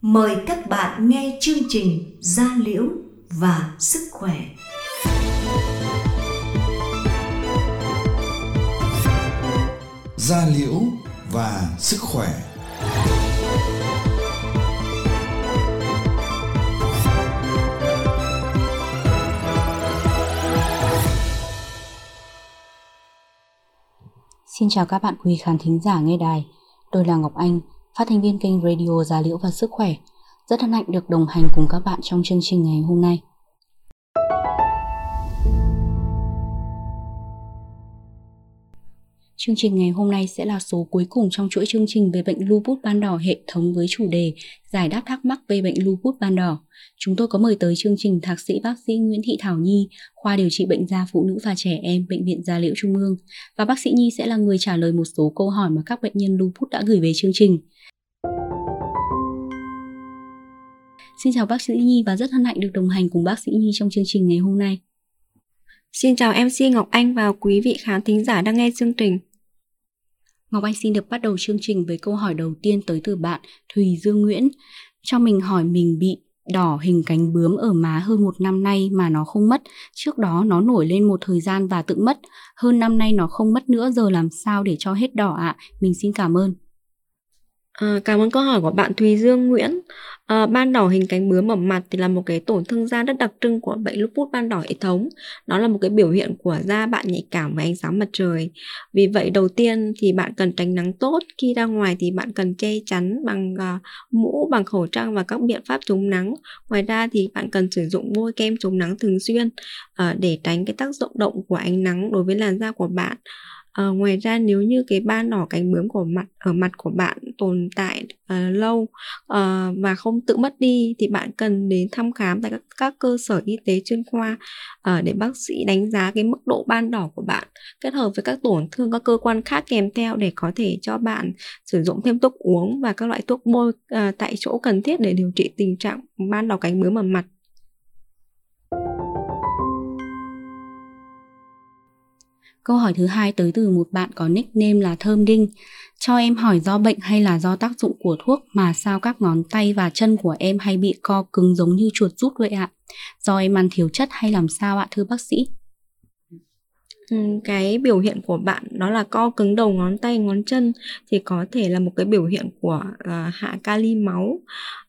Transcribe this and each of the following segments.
Mời các bạn nghe chương trình Gia Liễu và Sức Khỏe. Gia Liễu và Sức Khỏe Xin chào các bạn quý khán thính giả nghe đài. Tôi là Ngọc Anh, phát thanh viên kênh Radio gia Liễu và Sức Khỏe. Rất hân hạnh được đồng hành cùng các bạn trong chương trình ngày hôm nay. Chương trình ngày hôm nay sẽ là số cuối cùng trong chuỗi chương trình về bệnh lupus ban đỏ hệ thống với chủ đề giải đáp thắc mắc về bệnh lupus ban đỏ. Chúng tôi có mời tới chương trình thạc sĩ bác sĩ Nguyễn Thị Thảo Nhi, khoa điều trị bệnh da phụ nữ và trẻ em, Bệnh viện Gia Liễu Trung ương. Và bác sĩ Nhi sẽ là người trả lời một số câu hỏi mà các bệnh nhân lupus đã gửi về chương trình. Xin chào bác sĩ Nhi và rất hân hạnh được đồng hành cùng bác sĩ Nhi trong chương trình ngày hôm nay. Xin chào MC Ngọc Anh và quý vị khán thính giả đang nghe chương trình. Ngọc Anh xin được bắt đầu chương trình với câu hỏi đầu tiên tới từ bạn Thùy Dương Nguyễn. Cho mình hỏi mình bị đỏ hình cánh bướm ở má hơn một năm nay mà nó không mất. Trước đó nó nổi lên một thời gian và tự mất. Hơn năm nay nó không mất nữa giờ làm sao để cho hết đỏ ạ? À? Mình xin cảm ơn. À, cảm ơn câu hỏi của bạn Thùy Dương Nguyễn. À, ban đỏ hình cánh bướm ở mặt thì là một cái tổn thương da rất đặc trưng của bệnh lupus ban đỏ hệ thống. Nó là một cái biểu hiện của da bạn nhạy cảm với ánh sáng mặt trời. Vì vậy đầu tiên thì bạn cần tránh nắng tốt. Khi ra ngoài thì bạn cần che chắn bằng uh, mũ, bằng khẩu trang và các biện pháp chống nắng. Ngoài ra thì bạn cần sử dụng bôi kem chống nắng thường xuyên uh, để tránh cái tác dụng động của ánh nắng đối với làn da của bạn. À, ngoài ra nếu như cái ban đỏ cánh bướm của mặt ở mặt của bạn tồn tại uh, lâu uh, và không tự mất đi thì bạn cần đến thăm khám tại các, các cơ sở y tế chuyên khoa uh, để bác sĩ đánh giá cái mức độ ban đỏ của bạn kết hợp với các tổn thương các cơ quan khác kèm theo để có thể cho bạn sử dụng thêm thuốc uống và các loại thuốc bôi uh, tại chỗ cần thiết để điều trị tình trạng ban đỏ cánh bướm ở mặt. Câu hỏi thứ hai tới từ một bạn có nickname là Thơm Đinh. Cho em hỏi do bệnh hay là do tác dụng của thuốc mà sao các ngón tay và chân của em hay bị co cứng giống như chuột rút vậy ạ? Do em ăn thiếu chất hay làm sao ạ thưa bác sĩ? Ừ, cái biểu hiện của bạn đó là co cứng đầu ngón tay ngón chân thì có thể là một cái biểu hiện của uh, hạ kali máu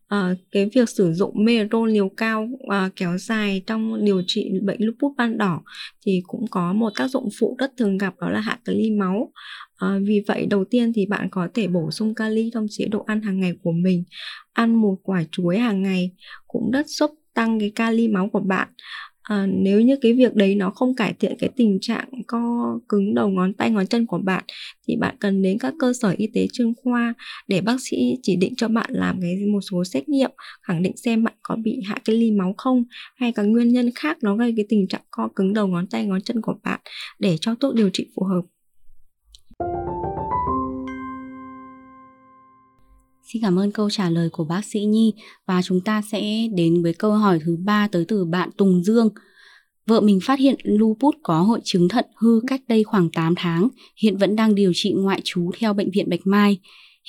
à, cái việc sử dụng meron liều cao à, kéo dài trong điều trị bệnh lupus ban đỏ thì cũng có một tác dụng phụ rất thường gặp đó là hạ kali máu. À, vì vậy đầu tiên thì bạn có thể bổ sung kali trong chế độ ăn hàng ngày của mình ăn một quả chuối hàng ngày cũng rất giúp tăng cái kali máu của bạn à, nếu như cái việc đấy nó không cải thiện cái tình trạng co cứng đầu ngón tay ngón chân của bạn thì bạn cần đến các cơ sở y tế chuyên khoa để bác sĩ chỉ định cho bạn làm cái một số xét nghiệm khẳng định xem bạn có bị hạ cái ly máu không hay các nguyên nhân khác nó gây cái tình trạng co cứng đầu ngón tay ngón chân của bạn để cho thuốc điều trị phù hợp. Xin cảm ơn câu trả lời của bác sĩ Nhi và chúng ta sẽ đến với câu hỏi thứ ba tới từ bạn Tùng Dương. Vợ mình phát hiện lupus có hội chứng thận hư cách đây khoảng 8 tháng, hiện vẫn đang điều trị ngoại trú theo bệnh viện Bạch Mai.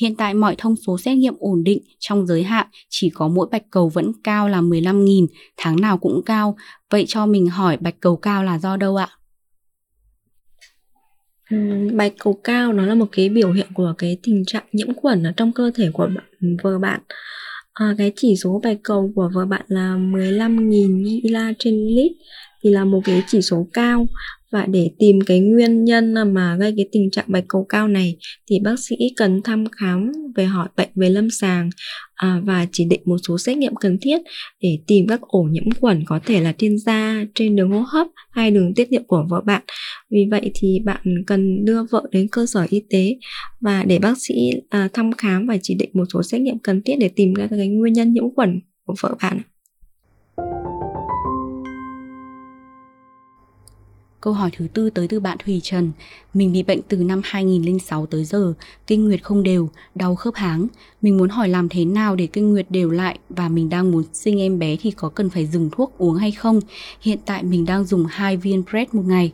Hiện tại mọi thông số xét nghiệm ổn định trong giới hạn, chỉ có mỗi bạch cầu vẫn cao là 15.000, tháng nào cũng cao. Vậy cho mình hỏi bạch cầu cao là do đâu ạ? Bạch cầu cao nó là một cái biểu hiện của cái tình trạng nhiễm khuẩn ở trong cơ thể của bạn, vợ bạn. À, cái chỉ số bạch cầu của vợ bạn là 15.000 mila trên lít thì là một cái chỉ số cao và để tìm cái nguyên nhân mà gây cái tình trạng bạch cầu cao này thì bác sĩ cần thăm khám về hỏi bệnh về lâm sàng à, và chỉ định một số xét nghiệm cần thiết để tìm các ổ nhiễm khuẩn có thể là trên da, trên đường hô hấp hay đường tiết niệu của vợ bạn. Vì vậy thì bạn cần đưa vợ đến cơ sở y tế và để bác sĩ à, thăm khám và chỉ định một số xét nghiệm cần thiết để tìm ra cái nguyên nhân nhiễm khuẩn của vợ bạn. Câu hỏi thứ tư tới từ bạn Thùy Trần. Mình bị bệnh từ năm 2006 tới giờ, kinh nguyệt không đều, đau khớp háng. Mình muốn hỏi làm thế nào để kinh nguyệt đều lại và mình đang muốn sinh em bé thì có cần phải dừng thuốc uống hay không? Hiện tại mình đang dùng 2 viên Pred một ngày.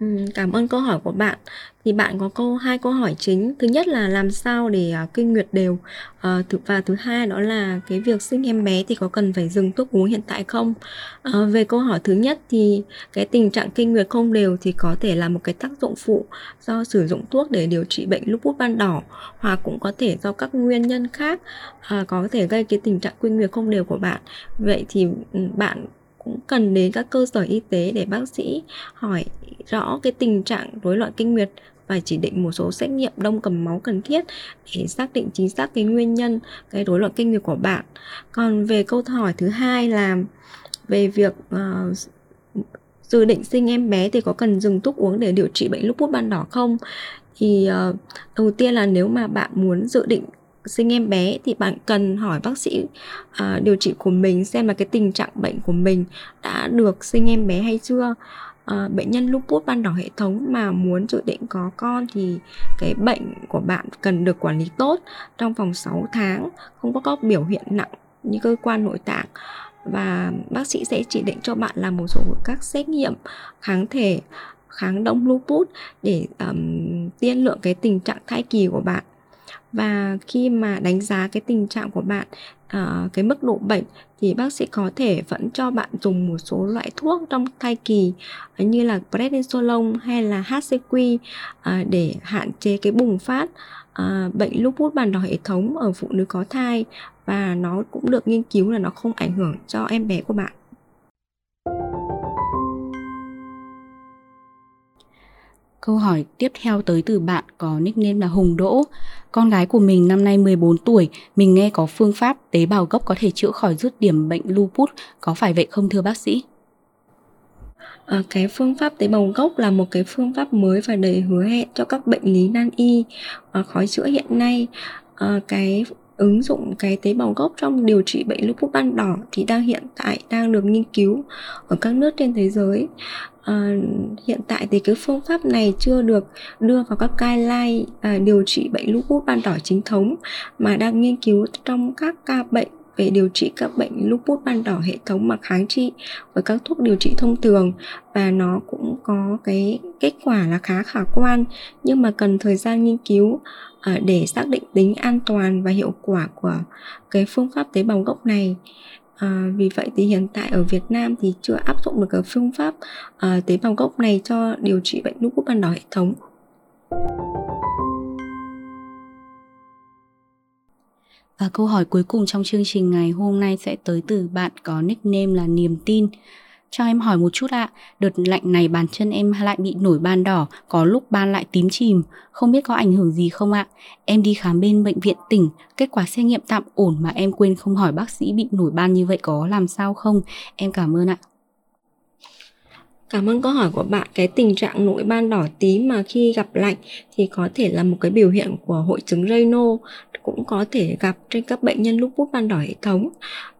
Ừ, cảm ơn câu hỏi của bạn thì bạn có câu hai câu hỏi chính. Thứ nhất là làm sao để uh, kinh nguyệt đều uh, và thứ hai đó là cái việc sinh em bé thì có cần phải dừng thuốc uống hiện tại không? Uh, về câu hỏi thứ nhất thì cái tình trạng kinh nguyệt không đều thì có thể là một cái tác dụng phụ do sử dụng thuốc để điều trị bệnh lupus ban đỏ hoặc cũng có thể do các nguyên nhân khác uh, có thể gây cái tình trạng kinh nguyệt không đều của bạn. Vậy thì ừ, bạn cũng cần đến các cơ sở y tế để bác sĩ hỏi rõ cái tình trạng rối loạn kinh nguyệt và chỉ định một số xét nghiệm đông cầm máu cần thiết để xác định chính xác cái nguyên nhân cái rối loạn kinh nguyệt của bạn. Còn về câu hỏi thứ hai là về việc uh, dự định sinh em bé thì có cần dừng thuốc uống để điều trị bệnh lupus ban đỏ không? Thì uh, đầu tiên là nếu mà bạn muốn dự định sinh em bé thì bạn cần hỏi bác sĩ uh, điều trị của mình xem là cái tình trạng bệnh của mình đã được sinh em bé hay chưa uh, bệnh nhân lupus ban đỏ hệ thống mà muốn dự định có con thì cái bệnh của bạn cần được quản lý tốt trong vòng 6 tháng không có các biểu hiện nặng như cơ quan nội tạng. Và bác sĩ sẽ chỉ định cho bạn làm một số các xét nghiệm kháng thể kháng đông lupus để um, tiên lượng cái tình trạng thai kỳ của bạn và khi mà đánh giá cái tình trạng của bạn à, cái mức độ bệnh thì bác sĩ có thể vẫn cho bạn dùng một số loại thuốc trong thai kỳ ờ, như là prednisolone hay là HCQ à, ờ, để hạn chế cái bùng phát à, bệnh lupus bàn đỏ hệ thống ở phụ nữ có thai. Và nó cũng được nghiên cứu là nó không ảnh hưởng cho em bé của bạn. Câu hỏi tiếp theo tới từ bạn có nickname là Hùng Đỗ. Con gái của mình năm nay 14 tuổi, mình nghe có phương pháp tế bào gốc có thể chữa khỏi dứt điểm bệnh lupus, có phải vậy không thưa bác sĩ? À, cái phương pháp tế bào gốc là một cái phương pháp mới và đầy hứa hẹn cho các bệnh lý nan y à, khó chữa hiện nay. À, cái ứng dụng cái tế bào gốc trong điều trị bệnh lupus ban đỏ thì đang hiện tại đang được nghiên cứu ở các nước trên thế giới. À, hiện tại thì cái phương pháp này chưa được đưa vào các guideline à, điều trị bệnh lupus ban đỏ chính thống mà đang nghiên cứu trong các ca bệnh về điều trị các bệnh lupus ban đỏ hệ thống mà kháng trị với các thuốc điều trị thông thường và nó cũng có cái kết quả là khá khả quan nhưng mà cần thời gian nghiên cứu ờ, để xác định tính an toàn và hiệu quả của cái phương pháp tế bào gốc này À, vì vậy thì hiện tại ở Việt Nam thì chưa áp dụng được cái phương pháp à, tế bào gốc này cho điều trị bệnh lupus ban đỏ hệ thống. Và câu hỏi cuối cùng trong chương trình ngày hôm nay sẽ tới từ bạn có nickname là Niềm tin. Cho em hỏi một chút ạ, đợt lạnh này bàn chân em lại bị nổi ban đỏ, có lúc ban lại tím chìm, không biết có ảnh hưởng gì không ạ? Em đi khám bên bệnh viện tỉnh, kết quả xét nghiệm tạm ổn mà em quên không hỏi bác sĩ bị nổi ban như vậy có làm sao không? Em cảm ơn ạ. Cảm ơn câu hỏi của bạn. Cái tình trạng nổi ban đỏ tím mà khi gặp lạnh thì có thể là một cái biểu hiện của hội chứng Raynaud cũng có thể gặp trên các bệnh nhân lupus ban đỏ hệ thống.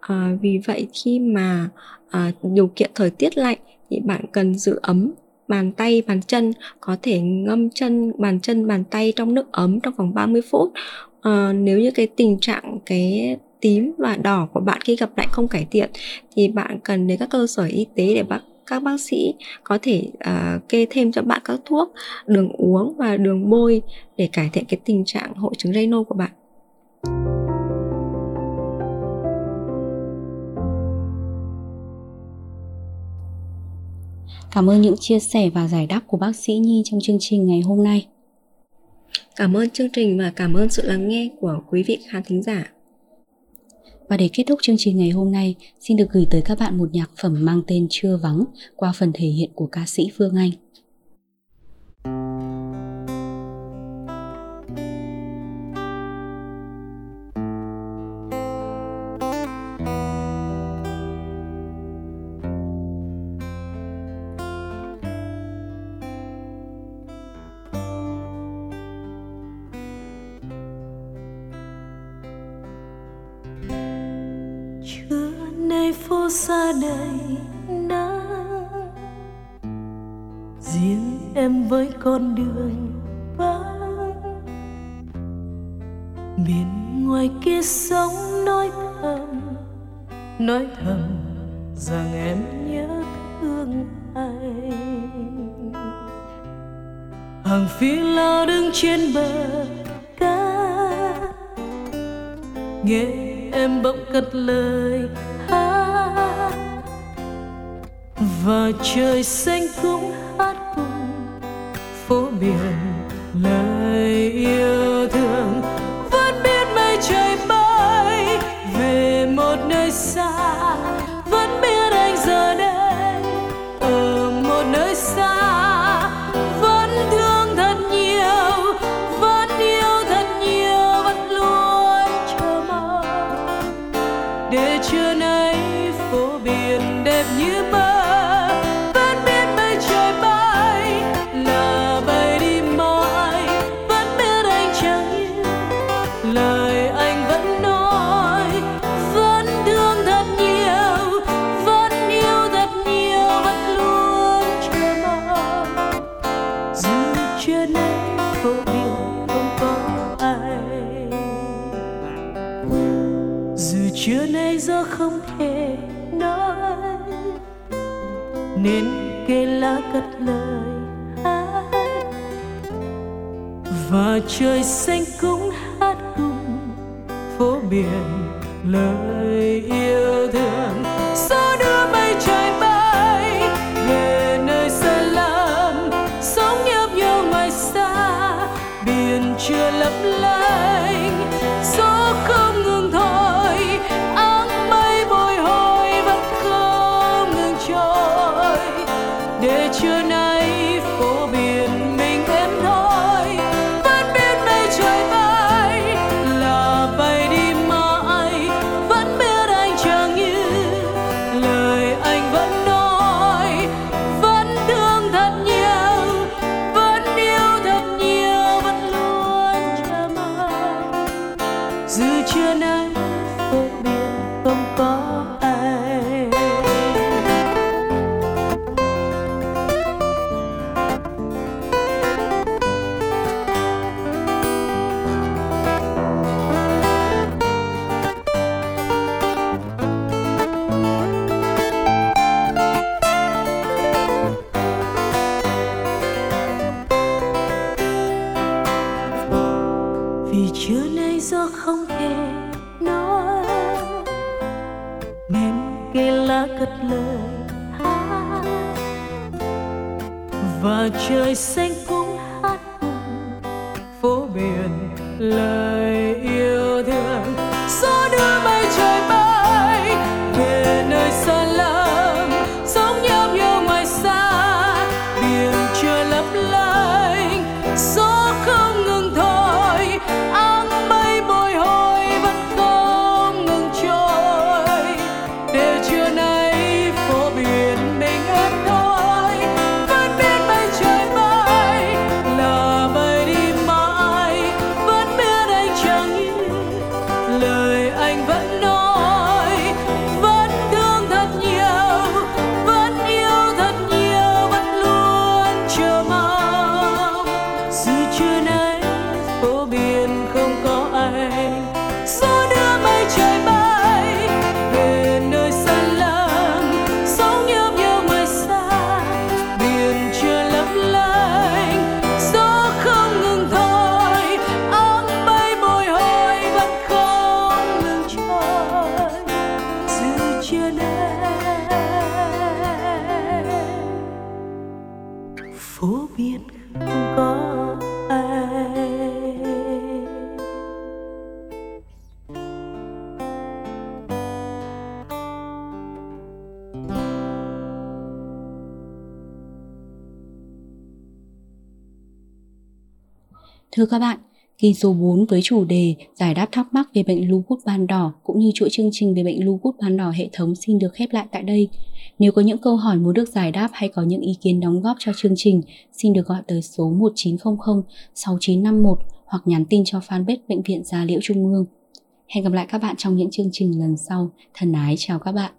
À, vì vậy khi mà à, điều kiện thời tiết lạnh thì bạn cần giữ ấm bàn tay, bàn chân có thể ngâm chân, bàn chân, bàn tay trong nước ấm trong vòng 30 phút. À, nếu như cái tình trạng cái tím và đỏ của bạn khi gặp lạnh không cải thiện thì bạn cần đến các cơ sở y tế để bác các bác sĩ có thể uh, kê thêm cho bạn các thuốc đường uống và đường bôi để cải thiện cái tình trạng hội chứng Raynaud của bạn. Cảm ơn những chia sẻ và giải đáp của bác sĩ Nhi trong chương trình ngày hôm nay. Cảm ơn chương trình và cảm ơn sự lắng nghe của quý vị khán thính giả. Và để kết thúc chương trình ngày hôm nay, xin được gửi tới các bạn một nhạc phẩm mang tên Chưa vắng qua phần thể hiện của ca sĩ Phương Anh. nơi phố xa đầy nắng. Riêng em với con đường vắng bên ngoài kia sống nói thầm nói thầm rằng em nhớ thương anh. Hàng phi lao đứng trên bờ cá nghe em bỗng cất lời hát và trời xanh cũng hát cùng phố biển trưa nay phố biển không có ai. Dù trưa nay gió không thể nói, nên cây lá cất lời hát và trời xanh cũng hát cùng phố biển lời yêu thương. cất lời hát. Và trời sẽ Thưa các bạn, kỳ số 4 với chủ đề giải đáp thắc mắc về bệnh lupus ban đỏ cũng như chuỗi chương trình về bệnh lupus ban đỏ hệ thống xin được khép lại tại đây. Nếu có những câu hỏi muốn được giải đáp hay có những ý kiến đóng góp cho chương trình, xin được gọi tới số 1900 6951 hoặc nhắn tin cho fanpage Bệnh viện Gia Liễu Trung ương. Hẹn gặp lại các bạn trong những chương trình lần sau. Thân ái chào các bạn.